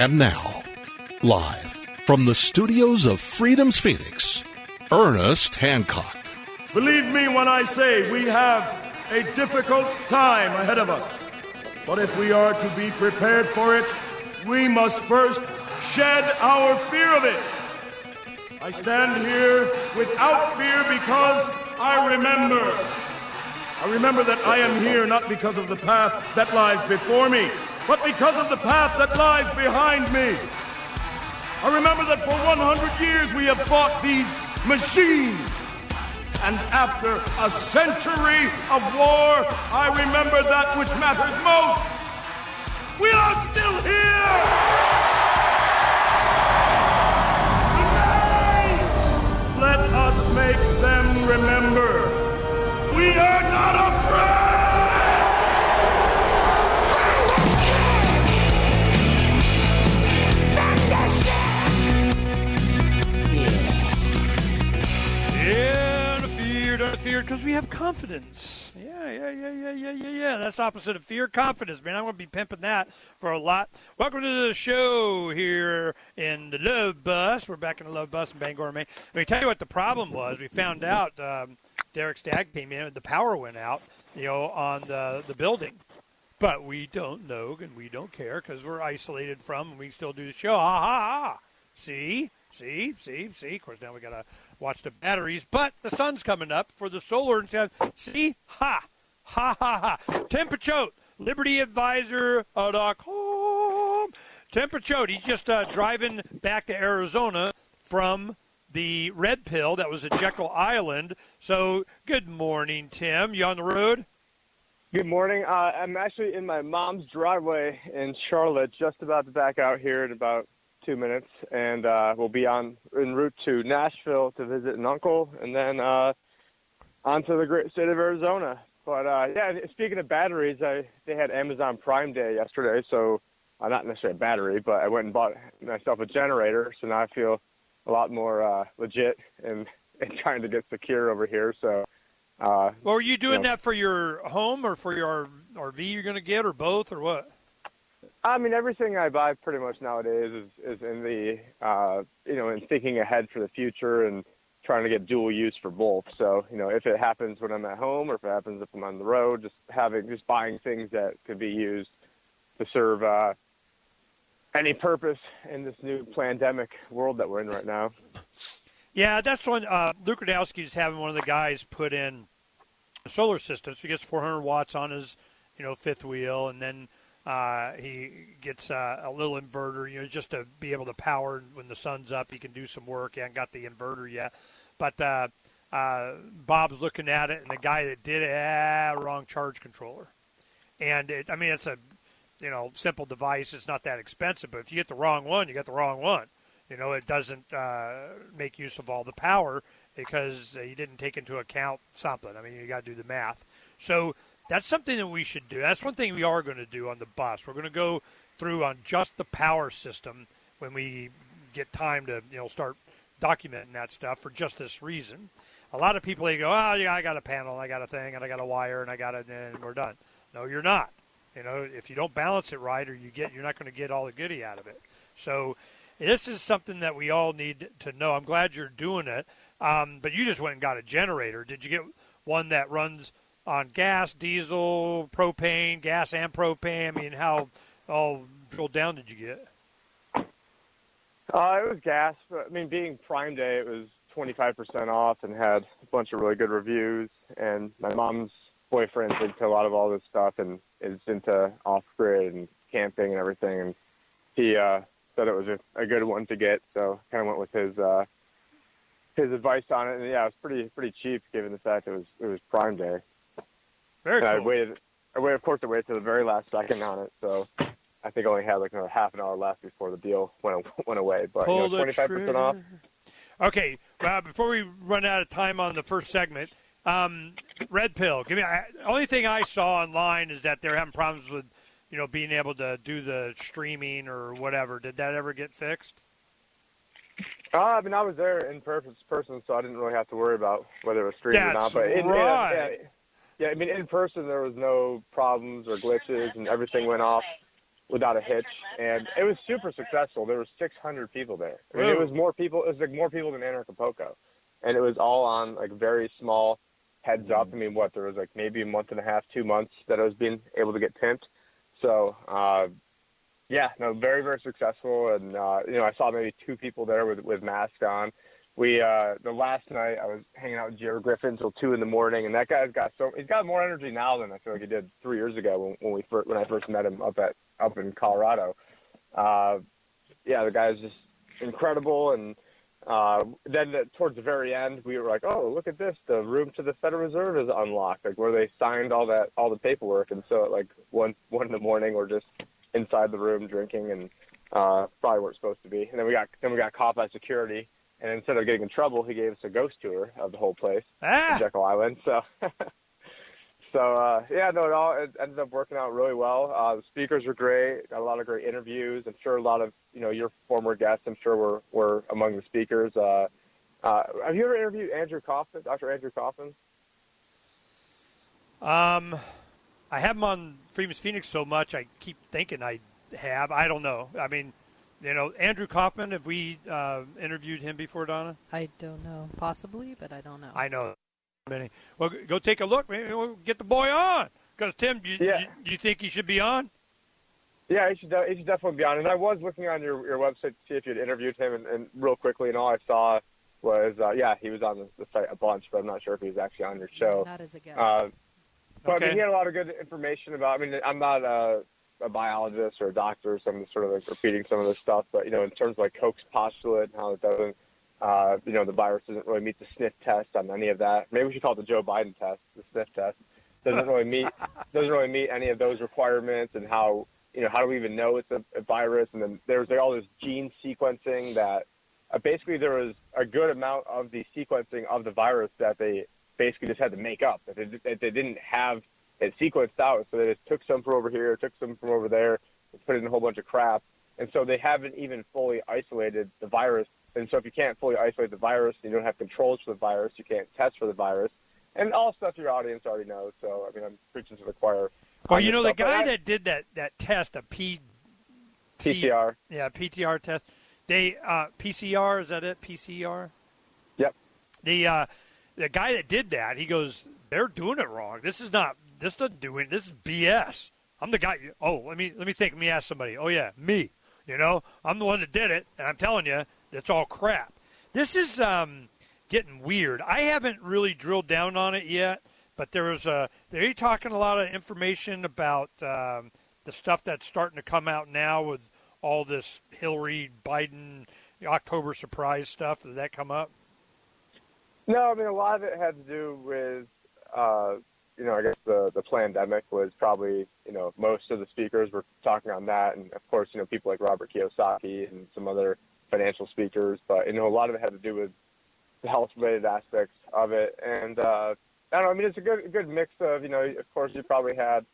And now, live from the studios of Freedom's Phoenix, Ernest Hancock. Believe me when I say we have a difficult time ahead of us. But if we are to be prepared for it, we must first shed our fear of it. I stand here without fear because I remember. I remember that I am here not because of the path that lies before me, but because of the path that lies behind me. I remember that for 100 years we have fought these machines. And after a century of war, I remember that which matters most. We are still here! Today, let us make them remember. We are not afraid! Because we have confidence. Yeah, yeah, yeah, yeah, yeah, yeah, yeah. That's opposite of fear, confidence, man. I'm going to be pimping that for a lot. Welcome to the show here in the Love Bus. We're back in the Love Bus in Bangor, Maine. Let me tell you what the problem was. We found out um, Derek Stagg came in, and the power went out, you know, on the the building. But we don't know, and we don't care because we're isolated from, and we still do the show. Ha ha ha! See, see, see, see. Of course, now we got to watch the batteries, but the sun's coming up for the solar. And said, see, ha, ha, ha, ha. Tim Picciott, Liberty Advisor dot LibertyAdvisor.com. Tim Picciott, he's just uh, driving back to Arizona from the red pill that was at Jekyll Island. So, good morning, Tim. You on the road? Good morning. Uh, I'm actually in my mom's driveway in Charlotte, just about to back out here in about two minutes, and uh, we'll be on en route to Nashville to visit an uncle, and then uh, on to the great state of Arizona. But uh, yeah, speaking of batteries, I they had Amazon Prime Day yesterday, so uh, not necessarily a battery, but I went and bought myself a generator, so now I feel a lot more uh, legit and, and trying to get secure over here. So. Uh, Well, are you doing you know, that for your home or for your RV you're going to get, or both, or what? I mean, everything I buy pretty much nowadays is, is in the, uh, you know, in thinking ahead for the future and trying to get dual use for both. So, you know, if it happens when I'm at home or if it happens if I'm on the road, just having, just buying things that could be used to serve uh, any purpose in this new pandemic world that we're in right now. Yeah, that's when uh, Luke Rudkowski is having one of the guys put in a solar system. So he gets 400 watts on his, you know, fifth wheel, and then uh, he gets uh, a little inverter, you know, just to be able to power when the sun's up. He can do some work. He hasn't got the inverter yet, but uh, uh, Bob's looking at it, and the guy that did it, ah, wrong charge controller. And it, I mean, it's a, you know, simple device. It's not that expensive, but if you get the wrong one, you get the wrong one. You know, it doesn't uh, make use of all the power because you didn't take into account something. I mean, you got to do the math. So that's something that we should do. That's one thing we are going to do on the bus. We're going to go through on just the power system when we get time to, you know, start documenting that stuff for just this reason. A lot of people they go, oh yeah, I got a panel, I got a thing, and I got a wire, and I got it, and we're done. No, you're not. You know, if you don't balance it right, or you get, you're not going to get all the goody out of it. So this is something that we all need to know. I'm glad you're doing it. Um, but you just went and got a generator. Did you get one that runs on gas, diesel, propane, gas and propane? I mean, how all drilled down did you get? Uh, it was gas. I mean, being Prime Day, it was 25% off and had a bunch of really good reviews. And my mom's boyfriend's into a lot of all this stuff and is into off grid and camping and everything. And he uh, said it was a, a good one to get, so kind of went with his uh, his advice on it. And yeah, it was pretty pretty cheap given the fact it was it was Prime Day. Very And I waited. I waited, of course, I waited to the very last second on it, so I think I only had like another half an hour left before the deal went went away. But Pull you know, twenty five percent off. Okay, well, before we run out of time on the first segment, um, Red Pill. Give me. I, only thing I saw online is that they're having problems with, you know, being able to do the streaming or whatever. Did that ever get fixed? Uh, I mean, I was there in person, so I didn't really have to worry about whether it was streamed or not. But right. yeah, yeah, I mean, in person there was no problems or glitches, and everything went off without a hitch, and it was super successful. There were 600 people there. I mean, it was more people. It was like more people than Anarchapulco, and it was all on like very small heads up. I mean, what there was like maybe a month and a half, two months that I was being able to get timped. So, uh, yeah, no, very very successful, and uh, you know, I saw maybe two people there with with masks on. We uh, the last night I was hanging out with Jerry Griffin until two in the morning, and that guy's got so he's got more energy now than I feel like he did three years ago when, when we first, when I first met him up at up in Colorado. Uh, yeah, the guy's just incredible. And uh, then the, towards the very end, we were like, oh, look at this. The room to the Federal Reserve is unlocked, like where they signed all that, all the paperwork. And so at like one, one in the morning, we're just inside the room drinking and uh, probably weren't supposed to be. And then we got, then we got caught by security. And instead of getting in trouble, he gave us a ghost tour of the whole place, ah! Jekyll Island. So So uh, yeah, no, it all it ended up working out really well. Uh, the speakers were great. Got a lot of great interviews. I'm sure a lot of you know your former guests. I'm sure were were among the speakers. Uh, uh, have you ever interviewed Andrew Kaufman, Dr. Andrew Kaufman? Um, I have him on Freedom's Phoenix so much. I keep thinking I have. I don't know. I mean, you know, Andrew Kaufman. Have we uh, interviewed him before, Donna? I don't know. Possibly, but I don't know. I know many. Well, go take a look. Maybe we'll get the boy on. Because Tim, do you, yeah. do you think he should be on? Yeah, he should. He should definitely be on. And I was looking on your your website to see if you'd interviewed him, and, and real quickly, and all I saw was uh, yeah, he was on the, the, site a bunch, but I'm not sure if he was actually on your show. Not as a guest. Uh, but okay. I mean, he had a lot of good information about. I mean, I'm not a, a biologist or a doctor, so I'm sort of like repeating some of this stuff. But you know, in terms of like Koch's postulate and how it doesn't uh, you know, the virus doesn't really meet the sniff test on any of that. Maybe we should call it the Joe Biden test, the sniff test. Doesn't really meet doesn't really meet any of those requirements, and how you know how do we even know it's a, a virus? And then there's like, all this gene sequencing that uh, basically there was a good amount of the sequencing of the virus that they basically just had to make up. That they, that they didn't have it sequenced out, so they just took some from over here, took some from over there, and put it in a whole bunch of crap, and so they haven't even fully isolated the virus and so if you can't fully isolate the virus, you don't have controls for the virus, you can't test for the virus, and all stuff your audience already knows. So I mean, I'm preaching to the choir. Well, you know, the guy I, that did that that test, a P, PCR, yeah, PTR test. They uh, PCR is that it? PCR. Yep. The uh, the guy that did that, he goes, they're doing it wrong. This is not. This doesn't do it. This is BS. I'm the guy. Oh, let me let me think. Let me ask somebody. Oh yeah, me. You know, I'm the one that did it, and I'm telling you, that's all crap. This is um, getting weird. I haven't really drilled down on it yet, but there was a they're talking a lot of information about um, the stuff that's starting to come out now with all this Hillary Biden October surprise stuff. Did that come up? No, I mean a lot of it had to do with uh, you know I guess the the pandemic was probably you know most of the speakers were talking on that, and of course you know people like Robert Kiyosaki and some other financial speakers, but you know a lot of it had to do with the health related aspects of it. And uh, I don't know. I mean, it's a good good mix of you know. Of course, you probably had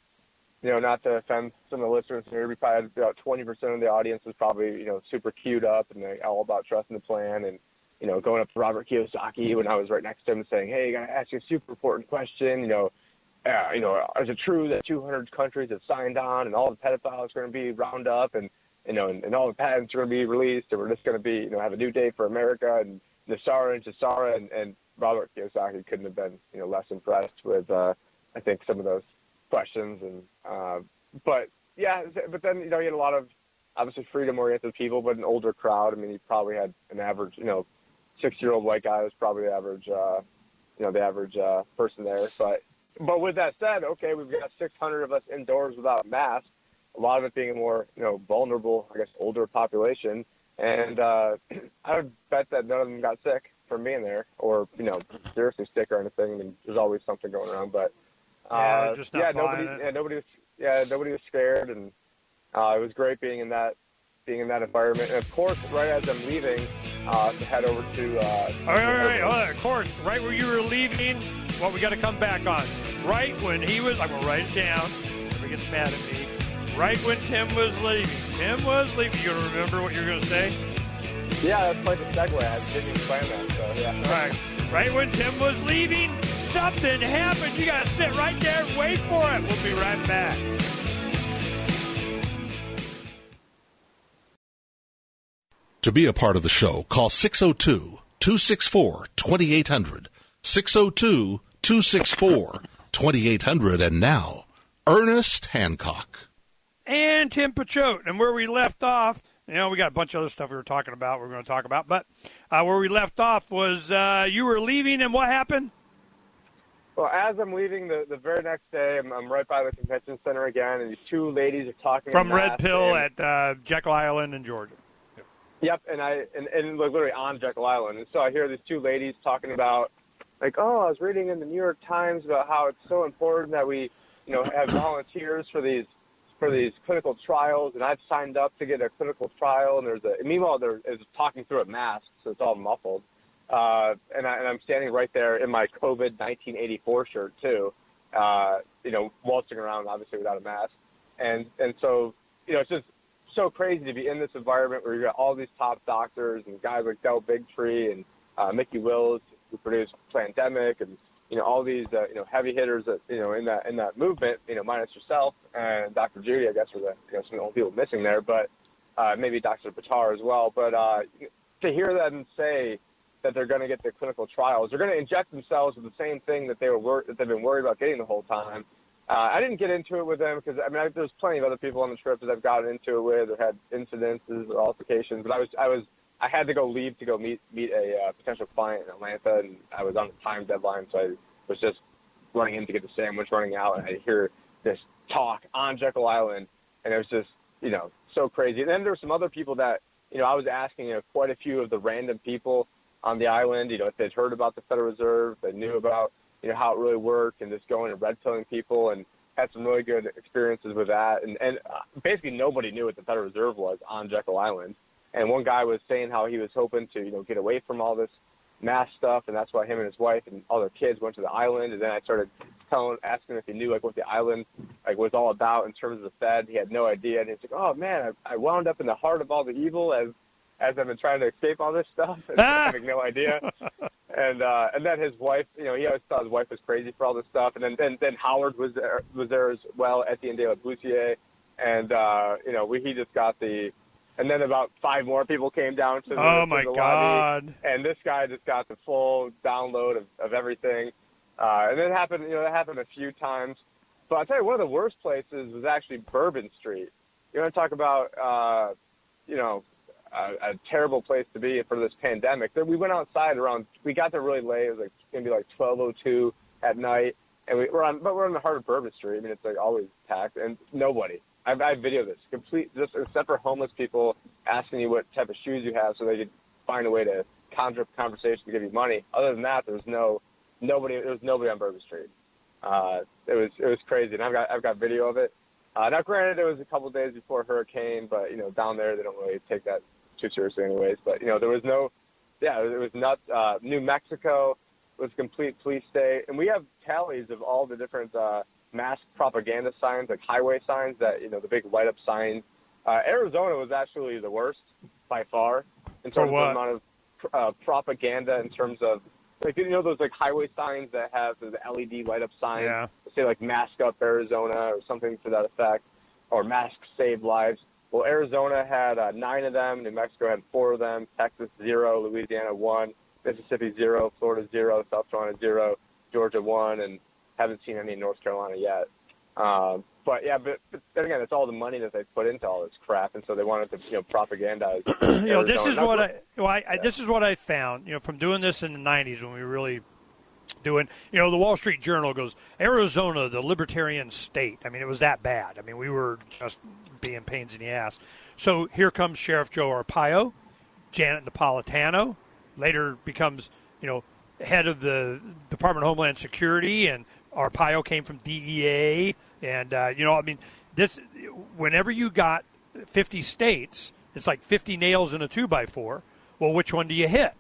you know not to offend some of the listeners here. We probably had about 20% of the audience was probably you know super queued up and all about trusting the plan and you know going up to Robert Kiyosaki when I was right next to him saying, hey, I got to ask you a super important question. You know. Uh, you know, is it true that 200 countries have signed on and all the pedophiles are going to be round up and you know, and, and all the patents are going to be released, and we're just going to be, you know, have a new day for America, and NESARA and GESARA, and, and Robert Kiyosaki couldn't have been, you know, less impressed with, uh, I think, some of those questions, and uh, but yeah, but then you know, you had a lot of obviously freedom-oriented people, but an older crowd. I mean, he probably had an average, you know, six-year-old white guy was probably the average, uh, you know, the average uh, person there. But but with that said, okay, we've got 600 of us indoors without masks a lot of it being a more, you know, vulnerable, I guess, older population. And uh, I would bet that none of them got sick from being there, or you know, seriously sick or anything. I mean, there's always something going around, but uh, yeah, yeah nobody, it. yeah, nobody was, yeah, nobody was scared, and uh, it was great being in that, being in that environment. And of course, right as I'm leaving uh, to head over to, uh, all right, all right, all right, of course, right where you were leaving, what we got to come back on, right when he was, I'm gonna write it down. Never gets mad at me right when Tim was leaving. Tim was leaving. You gonna remember what you're gonna say? Yeah, that's like the segue. I didn't even plan that, so yeah. Right. Right when Tim was leaving, something happened. You gotta sit right there and wait for it. We'll be right back. To be a part of the show, call 602 264 2800. 602 264 2800. And now, Ernest Hancock. And Tim Picciott. And where we left off, you know, we got a bunch of other stuff we were talking about, we are going to talk about. But uh, where we left off was uh, you were leaving, and what happened? Well, as I'm leaving the, the very next day, I'm, I'm right by the convention center again, and these two ladies are talking from Red Pill and, at uh, Jekyll Island in Georgia. Yep, and I and, and literally on Jekyll Island, and so I hear these two ladies talking about like, oh, I was reading in the New York Times about how it's so important that we, you know, have volunteers for these for these clinical trials, and I've signed up to get a clinical trial, and there's a meanwhile they're is talking through a mask, so it's all muffled, uh, and, I, and I'm standing right there in my COVID 1984 shirt too, uh, you know, waltzing around obviously without a mask, and and so you know it's just so crazy to be in this environment where you got all these top doctors and guys like Del Bigtree and uh, Mikki Willis who produced Plandemic and you know all these uh, you know heavy hitters that you know in that in that movement you know minus yourself and Dr. Judy I guess were the you know some only people missing there but uh, maybe Dr. Buttar as well but uh, to hear them say that they're going to get the clinical trials they're going to inject themselves with the same thing that they were wor- that they've been worried about getting the whole time uh, I didn't get into it with them because I mean I, there's plenty of other people on the trip that I've gotten into it with or had incidences or altercations, but I was I was I had to go leave to go meet meet a uh, potential client in Atlanta, and I was on the time deadline, so I was just running in to get the sandwich, running out, and I hear this talk on Jekyll Island, and it was just you know so crazy. And then there were some other people that you know I was asking you know quite a few of the random people on the island, you know if they'd heard about the Federal Reserve, they knew about you know, how it really worked and just going and red pilling people and had some really good experiences with that. And, and uh, basically nobody knew what the Federal Reserve was on Jekyll Island. And one guy was saying how he was hoping to, you know, get away from all this mass stuff, and that's why him and his wife and all their kids went to the island. And then I started telling, asking if he knew like what the island like was all about in terms of the Fed. He had no idea, and he's like, "Oh man, I, I wound up in the heart of all the evil as as I've been trying to escape all this stuff, and having no idea." and uh, and then his wife, you know, he always thought his wife was crazy for all this stuff, and then then, then Howard was there was there as well, Etienne de la Boetie, and uh, you know, we, he just got the, and then about five more people came down to the, oh to my the god, lobby, and this guy just got the full download of, of everything, uh, and it happened, you know, that happened a few times, but I'll tell you, one of the worst places was actually Bourbon Street. You want to talk about, uh, you know, a, a terrible place to be for this pandemic. We went outside around. We got there really late. It was like gonna be like 12:02 at night, and we, we're on. But we're in the heart of Bourbon Street. I mean, it's like always packed, and nobody. I, I video this complete, just except for homeless people asking you what type of shoes you have, so they could find a way to conjure up conversation to give you money. Other than that, there was no nobody. There was nobody on Bourbon Street. Uh, it was it was crazy, and I've got I've got video of it. Uh, now, granted, it was a couple days before hurricane, but you know, down there they don't really take that too seriously, anyways. But you know, there was no, yeah, it was nuts. Uh, New Mexico was complete police state, and we have tallies of all the different uh, mass propaganda signs, like highway signs that you know the big light up signs. Uh, Arizona was actually the worst by far in terms of the amount of uh, propaganda in terms of like you know those like highway signs that have the LED light up signs, yeah. say like mask up Arizona or something to that effect, or mask save lives. Well, Arizona had uh, nine of them. New Mexico had four of them. Texas zero. Louisiana one. Mississippi zero. Florida zero. South Carolina zero. Georgia one, and haven't seen any in North Carolina yet. Um, but yeah, but, but then again, it's all the money that they put into all this crap, and so they wanted to you know propagandize. you know, this is what I, well, I, I this is what I found. You know, from doing this in the '90s when we were really doing. You know, the Wall Street Journal goes Arizona, the libertarian state. I mean, it was that bad. I mean, we were just being pains in the ass. So here comes Sheriff Joe Arpaio, Janet Napolitano, later becomes you know head of the Department of Homeland Security, and Arpaio came from DEA, and uh, you know, I mean, this whenever you got 50 states, it's like 50 nails in a two by four. Well, which one do you hit?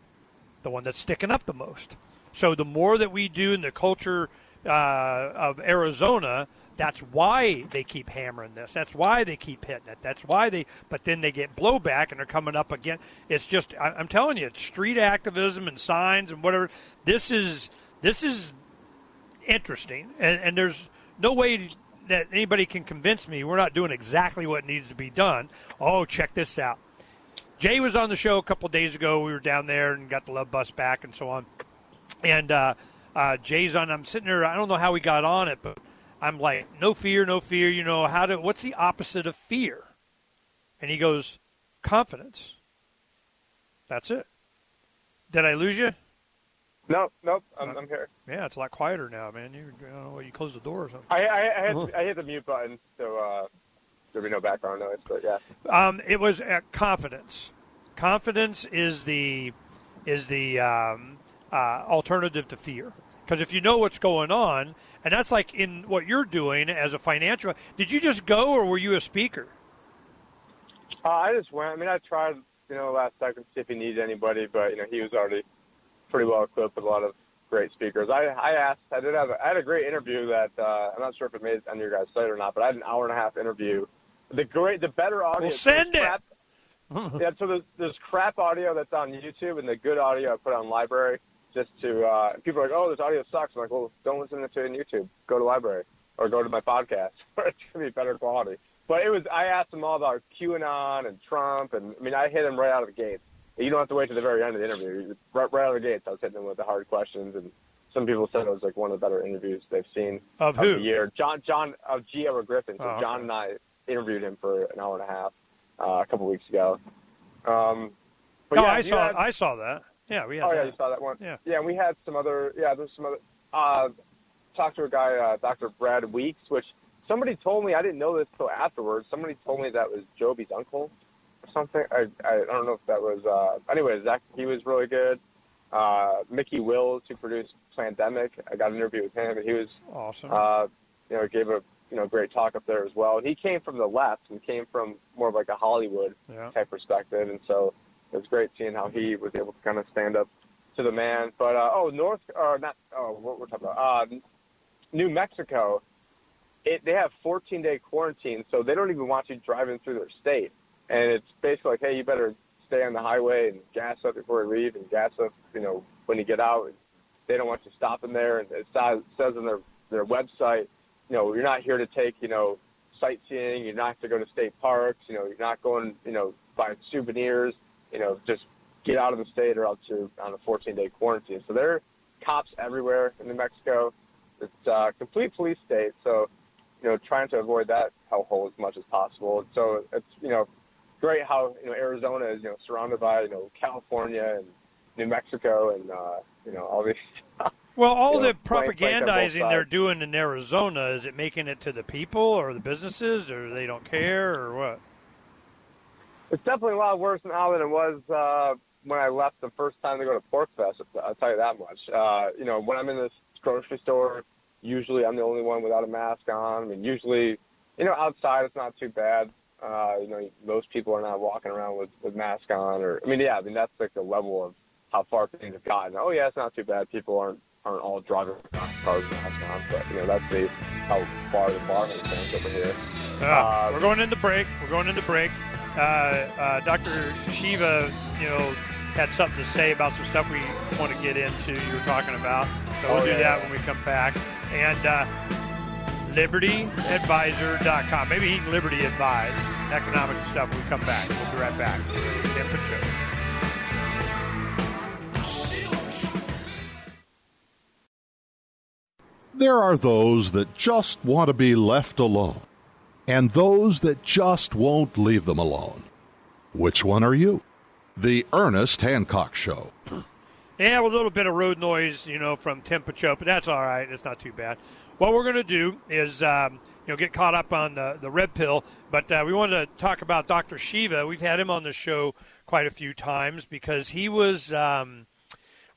The one that's sticking up the most. So the more that we do in the culture uh, of Arizona, that's why they keep hammering this. That's why they keep hitting it. That's why they. But then they get blowback and they're coming up again. It's just I'm telling you, it's street activism and signs and whatever. This is this is interesting, and, and there's no way that anybody can convince me we're not doing exactly what needs to be done. Oh, check this out. Jay was on the show a couple days ago. We were down there and got the love bus back and so on. And uh, uh, Jay's on. I'm sitting there. I don't know how we got on it, but I'm like, no fear, no fear. You know how to? What's the opposite of fear? And he goes, confidence. That's it. Did I lose you? Nope, nope. I'm, I'm here. Yeah, it's a lot quieter now, man. You, you know, you closed the door or something. I, I, I, hit, I hit the mute button, so uh, there'll be no background noise. But yeah, Um, it was uh, confidence. Confidence is the is the um, uh, alternative to fear. Because if you know what's going on, and that's like in what you're doing as a financial. Did you just go, or were you a speaker? uh, I just went. I mean, I tried, you know, last second to see if he needed anybody, but you know, he was already pretty well equipped with a lot of great speakers. I, I asked. I did have. A, I had a great interview that uh, I'm not sure if it made it on your guys' site or not, but I had an hour and a half interview. The great, the better audio. Well, send it. crap- yeah, so there's, there's crap audio that's on YouTube, and the good audio I put on LBRY just to uh, people are like, oh, this audio sucks. I'm like, well, don't listen to it on YouTube. Go to LBRY or go to my podcast. it's gonna be better quality. But it was. I asked them all about QAnon and Trump, and I mean, I hit them right out of the gate. You don't have to wait to the very end of the interview. Right, right out of the gates, I was hitting them with the hard questions, and some people said it was like one of the better interviews they've seen Of of who? the year. John John of G. Edward Griffin. So Oh, okay. John and I interviewed him for an hour and a half uh, a couple weeks ago. Um, but no, yeah, I saw. had- I saw that. Yeah, we had Oh yeah, you saw that one. Yeah. Yeah, and we had some other. Yeah, there's some other. Uh, talked to a guy, uh, Dr. Brad Weeks, which somebody told me I didn't know this till afterwards. Somebody told me that was Joby's uncle or something. I I don't know if that was. Uh, anyways, Zach, he was really good. Uh, Mikki Willis, who produced Plandemic, I got an interview with him, and he was Awesome. uh, you know, gave a you know great talk up there as well. And he came from the left and came from more of like a Hollywood Yeah. type perspective, and so it was great seeing how he was able to kind of stand up to the man. But uh, oh, North or not? Oh, what we're talking about? Uh, New Mexico. It, they have 14 day quarantine, so they don't even want you driving through their state. And it's basically like, hey, you better stay on the highway and gas up before you leave, and gas up, you know, when you get out. They don't want you stopping there, and it says on their their website, you know, you're not here to take, you know, sightseeing. You're not to go to state parks. You know, you're not going, you know, buy souvenirs. You know, just get out of the state or else you're on a 14 day quarantine. So there are cops everywhere in New Mexico. It's a complete police state. So, you know, trying to avoid that hellhole as much as possible. So it's, you know, great how, you know, Arizona is, you know, surrounded by, you know, California and New Mexico and, uh, you know, all these. Well, all know, the flank- flank on both propagandizing they're doing in Arizona is it making it to the people or the businesses, or they don't care, or what? It's definitely a lot worse now than it was uh, when I left the first time to go to PorcFest. I'll tell you that much. Uh, you know, when I'm in this grocery store, usually I'm the only one without a mask on. I mean, usually, you know, outside it's not too bad. Uh, you know, most people are not walking around with with mask on, or I mean, yeah, I mean that's like the level of how far things have gotten. Oh yeah, it's not too bad. People aren't aren't all driving cars with masks on, but you know that's the how far the bar has gone over here. Yeah, Uh, we're going into break. We're going into break. Uh, uh, Dr. Shiva, you know, had something to say about some stuff we want to get into. You were talking about, so we'll Oh, do yeah, that yeah. when we come back. And uh, LibertyAdvisor.com. Maybe he can Liberty advise economic stuff when we come back. We'll be right back. Temperature. There are those that just want to be left alone, and those that just won't leave them alone. Which one are you? The Ernest Hancock Show. Yeah, with a little bit of road noise, you know, from temperature, but that's all right. It's not too bad. What we're going to do is, um, you know, get caught up on the, the red pill, but uh, we wanted to talk about Dr. Shiva. We've had him on the show quite a few times because he was um,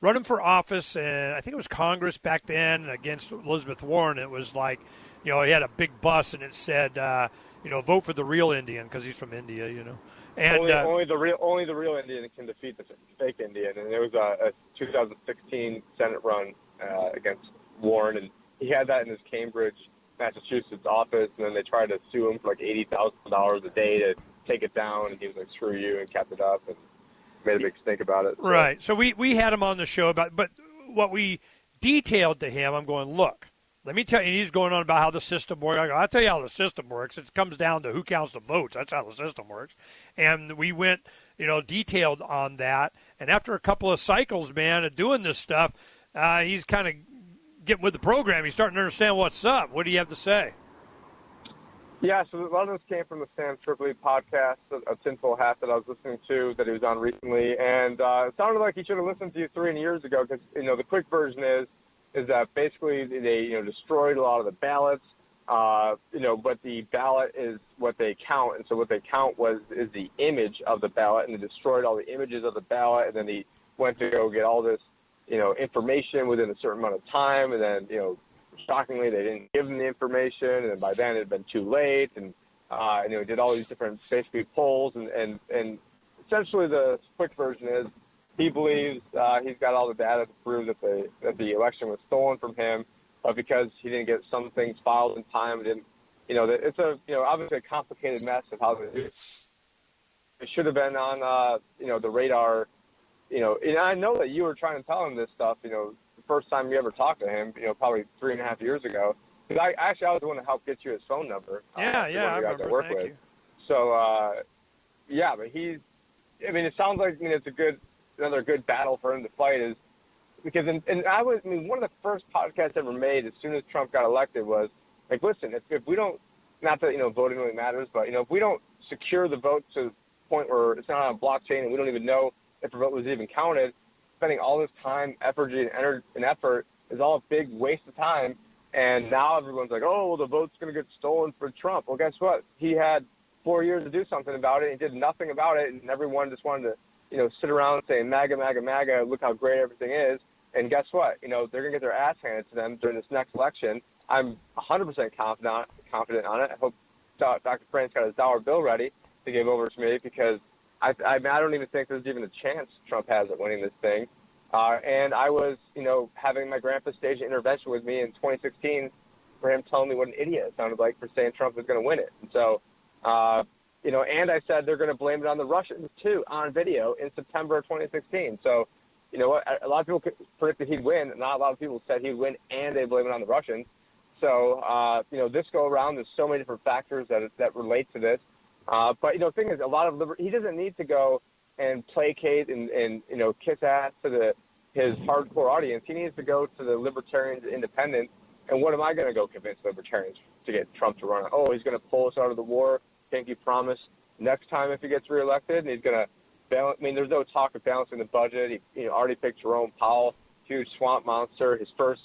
running for office, and I think it was Congress back then against Elizabeth Warren. It was like, you know, he had a big bus, and it said, uh, you know, vote for the real Indian because he's from India, you know. And only, uh, only the real only the real Indian can defeat the fake Indian, and it was a, a 2016 Senate run uh, against Warren, and he had that in his Cambridge, Massachusetts office, and then they tried to sue him for like eighty thousand dollars a day to take it down, and he was like, "Screw you," and kept it up, and made a big stink about it. So- Right. So we, we had him on the show about, but what we detailed to him, I'm going, look, let me tell you, he's going on about how the system works. I'll tell you how the system works. It comes down to who counts the votes. That's how the system works. And we went, you know, detailed on that. And after a couple of cycles, man, of doing this stuff, uh, he's kind of getting with the program. He's starting to understand what's up. What do you have to say? Yeah, so a lot of this came from the Sam Tripoli podcast, a, a Tinfoil Hat that I was listening to that he was on recently, and uh, it sounded like he should have listened to you three years ago because you know the quick version is is that basically they you know destroyed a lot of the ballots, uh, you know, but the ballot is what they count, and so what they count was is the image of the ballot, and they destroyed all the images of the ballot, and then they went to go get all this you know information within a certain amount of time, and then you know shockingly, they didn't give them the information, and by then it had been too late. And uh, you know, did all these different basically polls, and and and essentially the quick version is he believes uh, he's got all the data to prove that the that the election was stolen from him, but because he didn't get some things filed in time, didn't you know that it's a you know obviously a complicated mess of how do. It It should have been on uh, you know the radar. You know, and I know that you were trying to tell him this stuff. You know, the first time you ever talked to him, you know, probably three and a half years ago. Because I actually I was the one to help get you his phone number. Yeah, uh, yeah, I one of the guys remember. Work Thank with. you. So uh, yeah, but he's. I mean, it sounds like I mean it's a good another good battle for him to fight is because and, and I was I mean one of the first podcasts ever made as soon as Trump got elected was like listen if if we don't not that you know voting really matters but you know if we don't secure the vote to the point where it's not on blockchain and we don't even know if the vote was even counted spending all this time effort and energy and effort is all a big waste of time. And now everyone's like oh well the vote's going to get stolen for Trump. Well guess what? He had four years to do something about it. And he did nothing about it and everyone just wanted to you know, sit around saying MAGA, MAGA, MAGA, look how great everything is. And guess what? You know, they're going to get their ass handed to them during this next election. I'm 100% confident, confident on it. I hope Dr. Frank's got his dollar bill ready to give over to me because I, I, I don't even think there's even a chance Trump has at winning this thing. Uh, and I was, you know, having my grandpa stage an intervention with me in 2016 for him telling me what an idiot it sounded like for saying Trump was going to win it. And so, uh, you know, and I said they're going to blame it on the Russians too on video in September of 2016. So, you know what? A lot of people predicted he'd win. Not a lot of people said he'd win, and they blame it on the Russians. So, uh, you know, this go around, there's so many different factors that that relate to this. Uh, but you know, the thing is, a lot of liber- he doesn't need to go and placate and, and you know kiss ass to the his hardcore audience. He needs to go to the libertarians, independents. And what am I going to go convince libertarians to get Trump to run? Oh, he's going to pull us out of the war he promised next time if he gets reelected, he's going to balance. I mean, there's no talk of balancing the budget. He know, already picked Jerome Powell, huge swamp monster. His first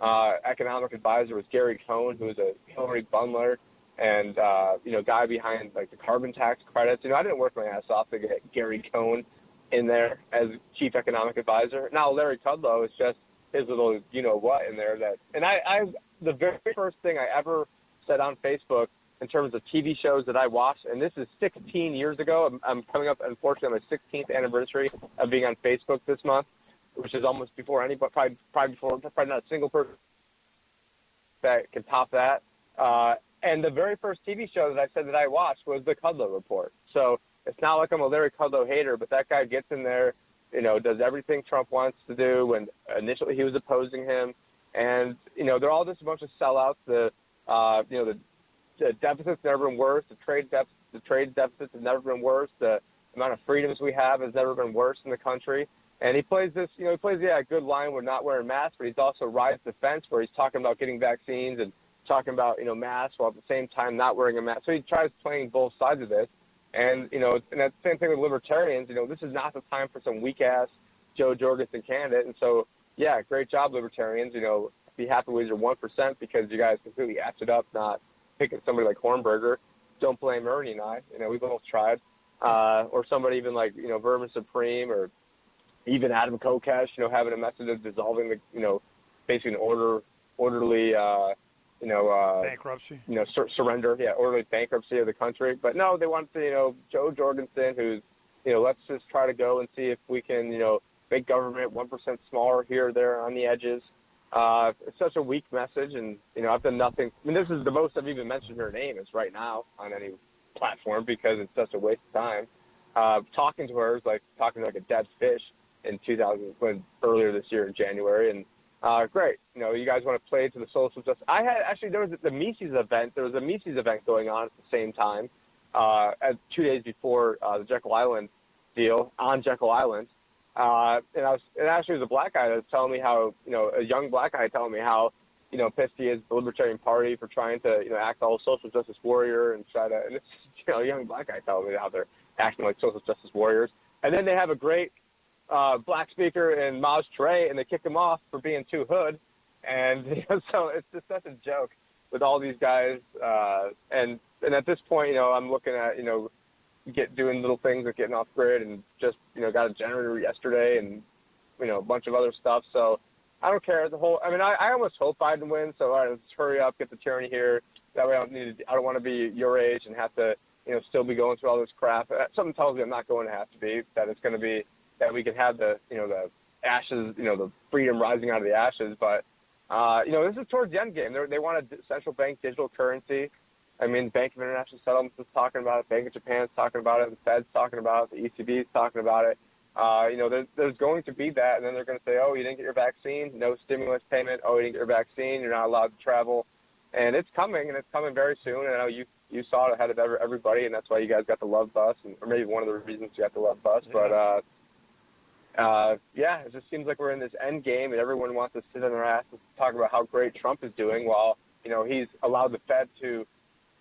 uh, economic advisor was Gary Cohn, who was a Hillary bundler and uh, you know guy behind like the carbon tax credits. You know, I didn't work my ass off to get Gary Cohn in there as chief economic advisor. Now Larry Kudlow is just his little you know what in there that. And I, I the very first thing I ever said on Facebook in terms of TV shows that I watched, and this is 16 years ago. I'm, I'm coming up, unfortunately, on my 16th anniversary of being on Facebook this month, which is almost before anybody, probably, probably before, probably not a single person that can top that. Uh, and the very first TV show that I said that I watched was the Kudlow Report. So it's not like I'm a Larry Kudlow hater, but that guy gets in there, you know, does everything Trump wants to do. When initially he was opposing him, and you know, they're all just a bunch of sellouts. The uh, you know, the the deficit's never been worse. The trade deficit, the trade deficits have never been worse. The amount of freedoms we have has never been worse in the country. And he plays this, you know, he plays yeah a good line with not wearing masks, but he's also rides the fence where he's talking about getting vaccines and talking about you know masks while at the same time not wearing a mask. So he tries playing both sides of this. And you know, and that's the same thing with libertarians. You know, this is not the time for some weak ass Jo Jorgensen candidate. And so, yeah, great job, libertarians. You know, be happy with your one percent because you guys completely effed it up, not picking somebody like Hornberger. Don't blame Ernie and I. You know, we both tried. Uh, or somebody even like, you know, Vermin Supreme or even Adam Kokesh, you know, having a message of dissolving the, you know, basically an order, orderly, uh, you know, uh, Bankruptcy. you know, sur- surrender, yeah, orderly bankruptcy of the country. But no, they want to, you know, Jo Jorgensen, who's, you know, let's just try to go and see if we can, you know, make government 1% smaller here or there on the edges. Uh, it's such a weak message, and you know I've done nothing. I mean, this is the most I've even mentioned her name is right now on any platform because it's such a waste of time. Uh, talking to her is like talking to like a dead fish in 2000 when earlier this year in January, and Uh, great. You know, you guys want to play to the social justice. I had actually there was the Mises event. There was a Mises event going on at the same time, uh, at two days before uh, the Jekyll Island deal on Jekyll Island. Uh, and I was, and actually it was a black guy that was telling me how, you know, a young black guy telling me how, you know, pissed he is the Libertarian Party for trying to, you know, act all social justice warrior and try to, and it's, you know, a young black guy telling me how they're acting like social justice warriors. And then they have a great uh, black speaker in Maj Toure, and they kick him off for being too hood. And you know, so it's just such a joke with all these guys. Uh, and and at this point, you know, I'm looking at you know, get doing little things like getting off grid, and just you know, got a generator yesterday, and you know, a bunch of other stuff. So I don't care. The whole, I mean, I, I almost hope Biden wins. So all right, let's hurry up, get the tyranny here. That way, I don't need. To, I don't want to be your age and have to, you know, still be going through all this crap. Uh, something tells me I'm not going to have to be. That it's going to be that we can have the, you know, the ashes, you know, the freedom rising out of the ashes. But uh, you know, this is towards the end game. They're, they want a central bank digital currency. I mean, Bank of International Settlements is talking about it. Bank of Japan is talking about it. The Fed's talking about it. The ECB is talking about it. Uh, you know, there, there's going to be that, and then they're going to say, "Oh, you didn't get your vaccine, no stimulus payment. Oh, you didn't get your vaccine, you're not allowed to travel." And it's coming, and it's coming very soon. And I know you you saw it ahead of everybody, and that's why you guys got the love bus, and, or maybe one of the reasons you got the love bus. Yeah. But uh, uh, yeah, it just seems like we're in this end game, and everyone wants to sit on their ass and talk about how great Trump is doing, while you know he's allowed the Fed to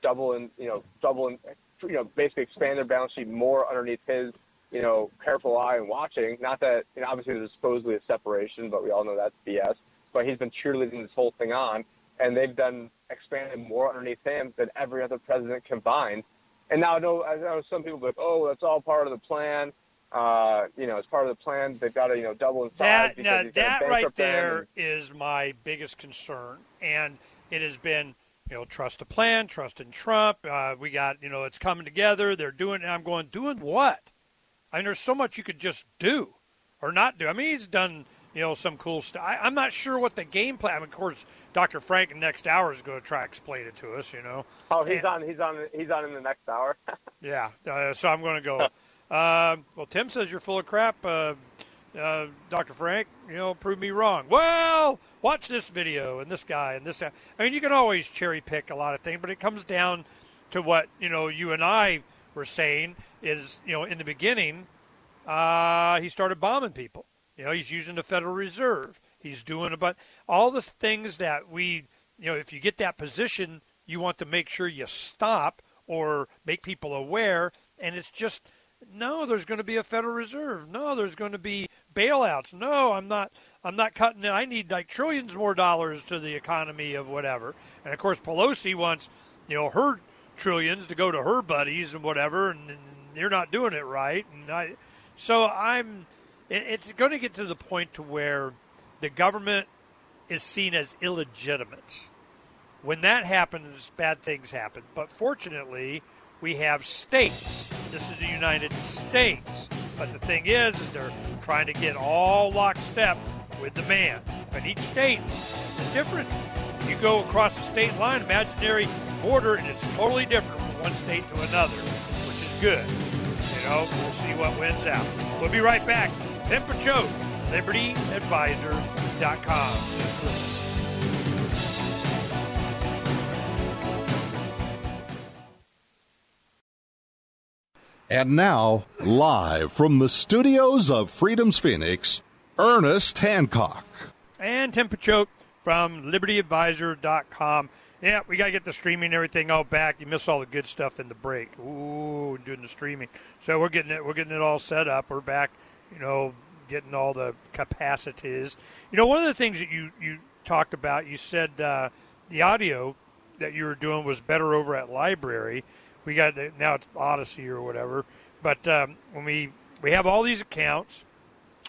double and you know double and you know basically expand their balance sheet more underneath his you know careful eye and watching. Not that you know, obviously there's supposedly a separation, but we all know that's BS. But he's been cheerleading this whole thing on, and they've done expanded more underneath him than every other president combined. And now I know, I know some people like, oh, that's all part of the plan uh, you know, as part of the plan, they've got to, you know, double in size. That, now, that right there and, is my biggest concern. And it has been, you know, trust the plan, trust in Trump. Uh, we got, you know, it's coming together. They're doing, and I'm going, doing what? I mean, there's so much you could just do or not do. I mean, he's done, you know, some cool stuff. I, am not sure what the game plan. I mean, of course, Dr. Frank in next hour is going to try to explain it to us. You know. Oh, he's and, on. He's on. He's on in the next hour. yeah. Uh, so I'm going to go. Uh, well, Tim says you're full of crap, uh, uh, Dr. Frank. You know, prove me wrong. Well, watch this video and this guy and this guy. I mean, you can always cherry pick a lot of things, but it comes down to what you know you and I were saying is you know in the beginning uh, he started bombing people. You know, he's using the Federal Reserve. He's doing about all the things that we you know if you get that position, you want to make sure you stop or make people aware, and it's just no, there's going to be a Federal Reserve. No, there's going to be bailouts. No, I'm not. I'm not cutting it. I need like trillions more dollars to the economy of whatever. And of course, Pelosi wants, you know, her trillions to go to her buddies and whatever, and, and you're not doing it right. And I, so I'm. It, it's going to get to the point to where the government is seen as illegitimate. When that happens, bad things happen. But fortunately, we have states. This is the United States. But the thing is, is they're trying to get all lockstep with the man. But each state is different. You go across the state line, imaginary border, and it's totally different from one state to another, which is good. You know, we'll see what wins out. We'll be right back. Tim Picciott, LibertyAdvisor.com. And now, live from the studios of Freedom's Phoenix, Ernest Hancock. And Tim Picciott from LibertyAdvisor.com. Yeah, we got to get the streaming and everything all back. You missed all the good stuff in the break. Ooh, doing the streaming. So we're getting it. We're getting it all set up. We're back. You know, getting all the capacities. You know, one of the things that you you talked about, you said uh, the audio that you were doing was better over at LBRY. we got the, now it's Odysee or whatever. But um, when we we have all these accounts,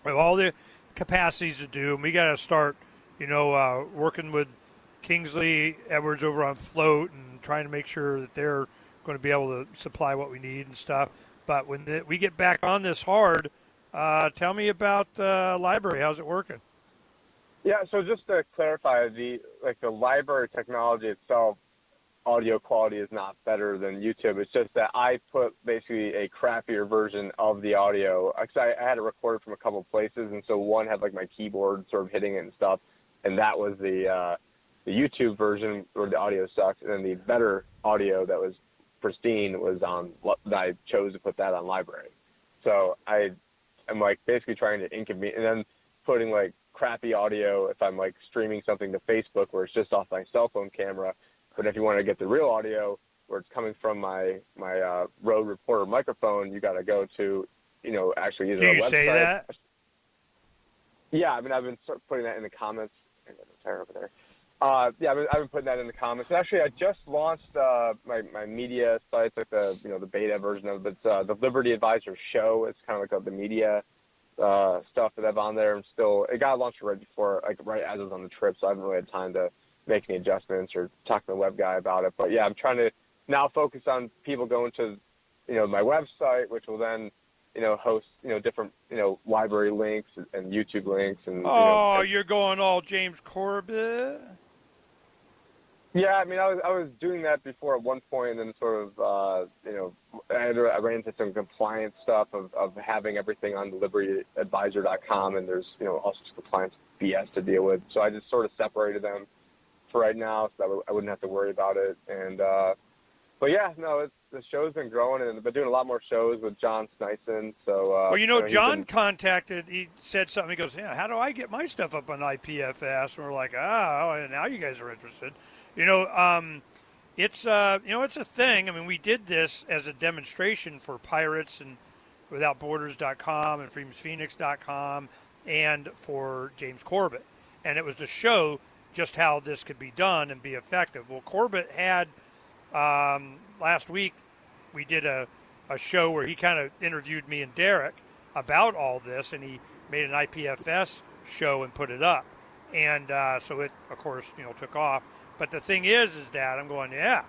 we have all the capacities to do, and we got to start, you know, uh, working with Kingsley Edwards over on Flote and trying to make sure that they're going to be able to supply what we need and stuff. But when the, we get back on this hard, uh, tell me about uh, LBRY. How's it working? Yeah, so just to clarify, the like the LBRY technology itself audio quality is not better than YouTube. It's just that I put basically a crappier version of the audio. Cause I, I had it recorded from a couple places, and so one had like my keyboard sort of hitting it and stuff. and that was the uh, the YouTube version where the audio sucks, and then the better audio that was pristine was on. I chose to put that on LBRY. So I am like basically trying to inconvenience, and then putting like crappy audio if I'm like streaming something to Facebook where it's just off my cell phone camera. But if you want to get the real audio where it's coming from my my uh, Rode Reporter microphone, you got to go to you know actually either Do a you website. say that? Yeah, I mean I've been putting that in the comments. Tire over there. Uh, yeah, I've been, I've been putting that in the comments. And actually, I just launched uh, my my media site, like the you know the beta version of it. It's uh, the Liberty Advisor Show. It's kind of like the media uh, stuff that I've on there. I'm still it got launched right before, like right as I was on the trip, so I haven't really had time to make any adjustments or talk to the web guy about it. But yeah, I'm trying to now focus on people going to you know my website, which will then you know host you know different you know LBRY links and, YouTube links and. Oh, you know, you're going all James Corbett. Yeah, I mean, I was I was doing that before at one point, and then sort of, uh, you know, I, I ran into some compliance stuff of, of having everything on libertyadvisor.com, and there's, you know, all sorts of compliance BS to deal with. So I just sort of separated them for right now, so that I w- I wouldn't have to worry about it. And, uh, but yeah, no, it's, the show's been growing, and I've been doing a lot more shows with John Sneisen. So, uh, Well, you know, he's John been- contacted. He said something. He goes, "Yeah, how do I get my stuff up on IPFS?" And we're like, "Ah, now you guys are interested." You know, um, it's uh, you know, it's a thing. I mean, we did this as a demonstration for Pirates and WithoutBorders.com and FreedomsPhoenix.com and for James Corbett, and it was to show just how this could be done and be effective. Well, Corbett had um, last week we did a, a show where he kind of interviewed me and Derek about all this, and he made an IPFS show and put it up, and uh, so it, of course, you know, took off. But the thing is, is that I'm going, yeah,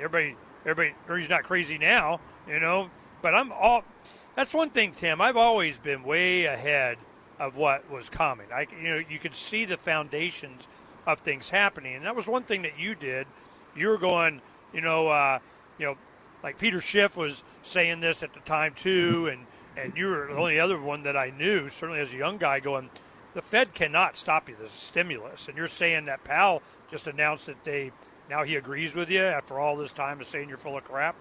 everybody, everybody, he's not crazy now, you know. But I'm all. That's one thing, Tim. I've always been way ahead of what was coming. I, you know, you could see the foundations of things happening, and that was one thing that you did. You were going, you know, uh, you know, like Peter Schiff was saying this at the time too, and and you were the only other one that I knew, certainly as a young guy, going, the Fed cannot stop you. This stimulus, and you're saying that Powell just announced that they now he agrees with you after all this time of saying you're full of crap.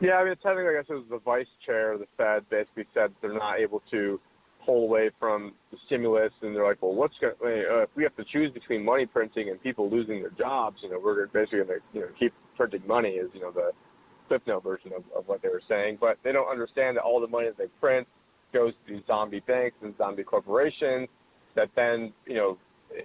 Yeah, I mean, technically, I guess it was the vice chair of the Fed basically said they're not able to pull away from the stimulus, and they're like, well, what's going? Uh, if we have to choose between money printing and people losing their jobs, you know, we're basically going to, you know, keep printing money. Is you know the Cliff Note version of, of what they were saying, but they don't understand that all the money that they print goes to zombie banks and zombie corporations. That then, you know,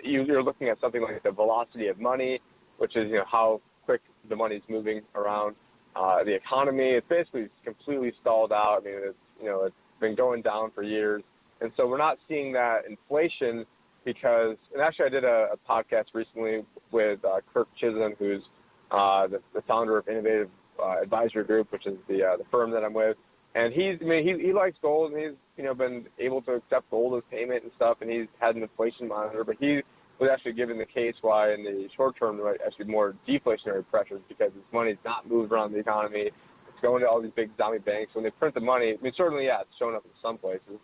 you, you're looking at something like the velocity of money, which is you know how quick the money's moving around uh, the economy. It's basically completely stalled out. I mean, it's you know it's been going down for years, and so we're not seeing that inflation because. And actually, I did a, a podcast recently with uh, Kirk Chisholm, who's uh, the, the founder of Innovative uh, Advisory Group, which is the uh, the firm that I'm with. And he's, I mean, he he likes gold, and he's you know been able to accept gold as payment and stuff, and he's had an inflation monitor, but he was actually given the case why in the short term there might actually be more deflationary pressures because his money's not moved around the economy. It's going to all these big zombie banks. When they print the money, I mean, certainly, yeah, it's showing up in some places.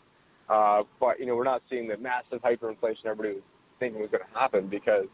Uh, but, you know, we're not seeing the massive hyperinflation everybody was thinking was going to happen because,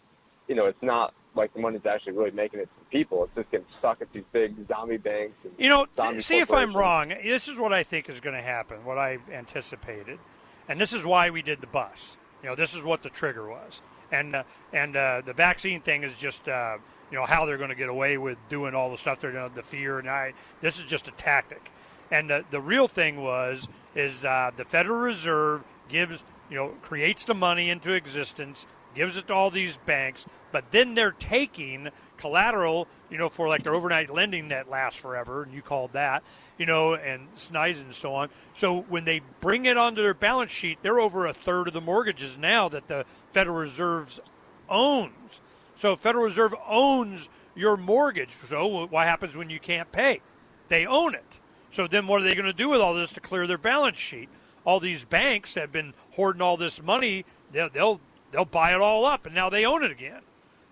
you know, it's not like the money's actually really making it to people. It's just getting stuck at these big zombie banks. And You know, see if I'm wrong. This is what I think is going to happen. What I anticipated, and this is why we did the bus. You know, this is what the trigger was, and uh, and uh, the vaccine thing is just uh, you know how they're going to get away with doing all the stuff they're doing, the fear, and I. This is just a tactic, and uh, the real thing was is uh, the Federal Reserve gives you know creates the money into existence, gives it to all these banks, but then they're taking collateral, you know, for like their overnight lending that lasts forever, and you called that, you know, and Snyder and so on. So when they bring it onto their balance sheet, they're over a third of the mortgages now that the Federal Reserve owns. So Federal Reserve owns your mortgage. So what happens when you can't pay? They own it. So then what are they going to do with all this to clear their balance sheet? All these banks that have been hoarding all this money, they'll they'll, they'll buy it all up, and now they own it again.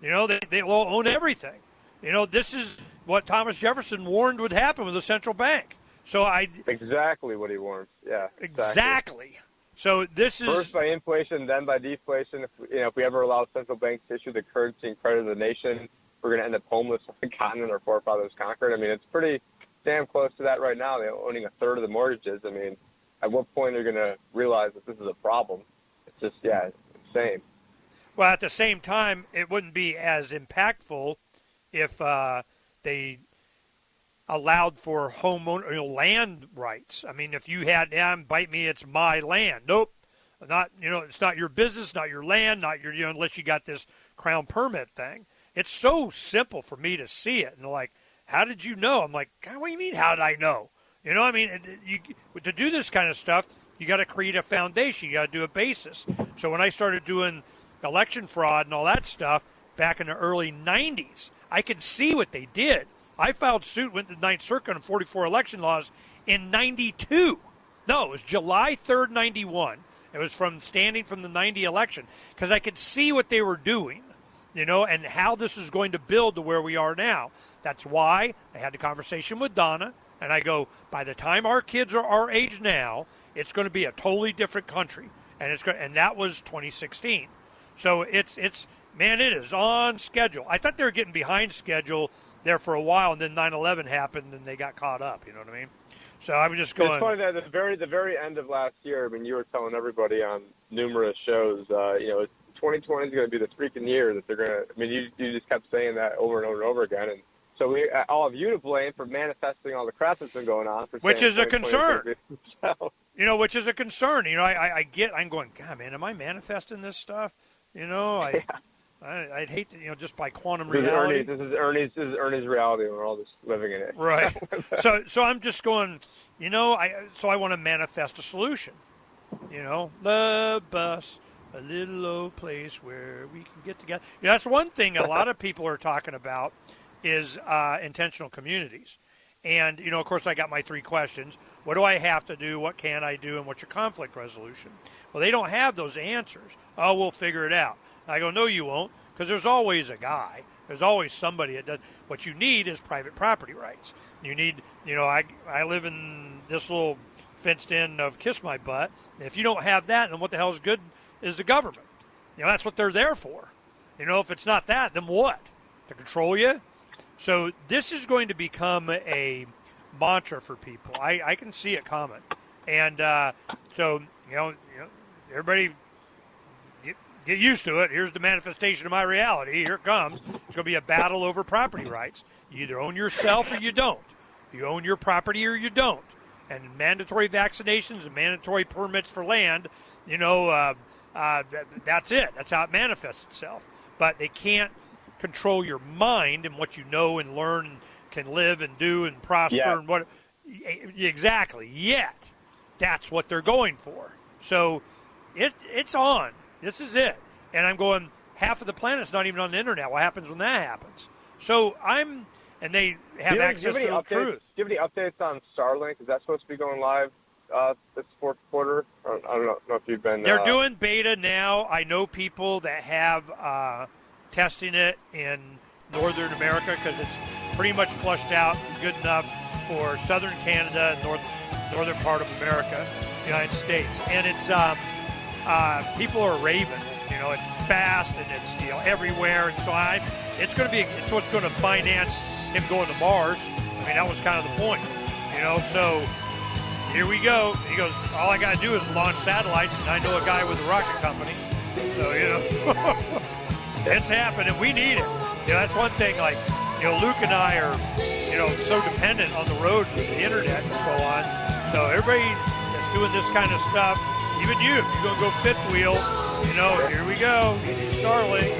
You know, they they will own everything. You know, this is what Thomas Jefferson warned would happen with a central bank. So I Exactly what he warned. Yeah. exactly. So this is First by inflation, then by deflation. If you know, if we ever allow central banks to issue the currency and credit of the nation, we're going to end up homeless like the continent our forefathers conquered. I mean, it's pretty damn close to that right now. They're owning a third of the mortgages. I mean, at what point are they going to realize that this is a problem? It's just yeah, insane. Well, at the same time, it wouldn't be as impactful if uh, they allowed for homeowner you know, land rights. I mean, if you had, yeah, bite me, it's my land. Nope, not you know, it's not your business, not your land, not your you know, unless you got this crown permit thing. It's so simple for me to see it, and like, how did you know? I'm like, God, what do you mean? How did I know? You know, I mean, uh, you, to do this kind of stuff, you got to create a foundation. You got to do a basis. So when I started doing election fraud and all that stuff back in the early 90s. I could see what they did. I filed suit, went to the Ninth Circuit on 44 election laws in 92. No, it was July 3rd, 91. It was from standing from the 90 election because I could see what they were doing, you know, and how this is going to build to where we are now. That's why I had the conversation with Donna, and I go, by the time our kids are our age now, it's going to be a totally different country, and it's going, and that was 2016. So it's it's man, it is on schedule. I thought they were getting behind schedule there for a while, and then 9/11 happened, and they got caught up. You know what I mean? So I'm just going. It's funny that at the very the very end of last year, I mean, you were telling everybody on numerous shows, uh, you know, 2020 is going to be the freaking year that they're going to. I mean, you you just kept saying that over and over and over again, and so we uh, all of you to blame for manifesting all the crap that's been going on. which is a concern. so. You know, which is a concern. You know, I, I get. I'm going. God, man, am I manifesting this stuff? You know, I, yeah. I would hate to, you know, just by quantum this reality. Is Ernie's, this is Ernie's. This is Ernie's reality. And we're all just living in it. Right. so, so I'm just going. You know, I so I want to manifest a solution. You know, the bus, a little old place where we can get together. You know, that's one thing a lot of people are talking about is uh, intentional communities. And, you know, of course, I got my three questions. What do I have to do? What can I do? And what's your conflict resolution? Well, they don't have those answers. Oh, we'll figure it out. I go, no, you won't, because there's always a guy. There's always somebody that does. What you need is private property rights. You need, you know, I, I live in this little fenced in of Kiss My Butt. And if you don't have that, then what the hell is good is the government? You know, that's what they're there for. You know, if it's not that, then what? To control you? So this is going to become a mantra for people. I, I can see it coming, and uh, so you know, you know, everybody get, get used to it. Here's the manifestation of my reality. Here it comes. It's going to be a battle over property rights. You either own yourself or you don't. You own your property or you don't. And mandatory vaccinations and mandatory permits for land, you know, uh, uh, that, that's it. That's how it manifests itself. But they can't control your mind and what you know and learn and can live and do and prosper yeah. and what exactly. Yet that's what they're going for. So it, it's on. This is it. And i'm going half of the planet's not even on the internet. What happens when that happens? So i'm and they have you access to the updates, truth. do you have any updates on starlink? Is that supposed to be going live uh, this fourth quarter i don't know, if you've been they're uh, doing beta now i know people that have uh, testing it in Northern America because it's pretty much flushed out good enough for Southern Canada and North, northern part of America, United States. And it's um, uh, people are raving. You know, it's fast and it's you know everywhere. And so I, it's going to be it's what's going to finance him going to Mars. I mean, that was kind of the point. You know, so here we go. He goes, all I got to do is launch satellites, and I know a guy with a rocket company. So you know. It's happening. We need it. You know, that's one thing. Like, you know, Luke and I are, you know, so dependent on the road with the internet and so on. So everybody that's doing this kind of stuff, even you, if you're gonna go fifth wheel, you know, here we go. You Starlink.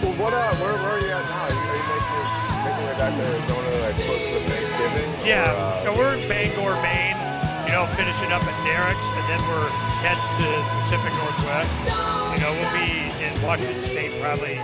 Well, what? Uh, where, where are you at now? Are you making, making way back to Arizona, like close to Thanksgiving? Yeah, or, uh... we're in Bangor, Maine. You know, finishing up at Derek's, and then we're heading to the Pacific Northwest. You know, we'll be in Washington State probably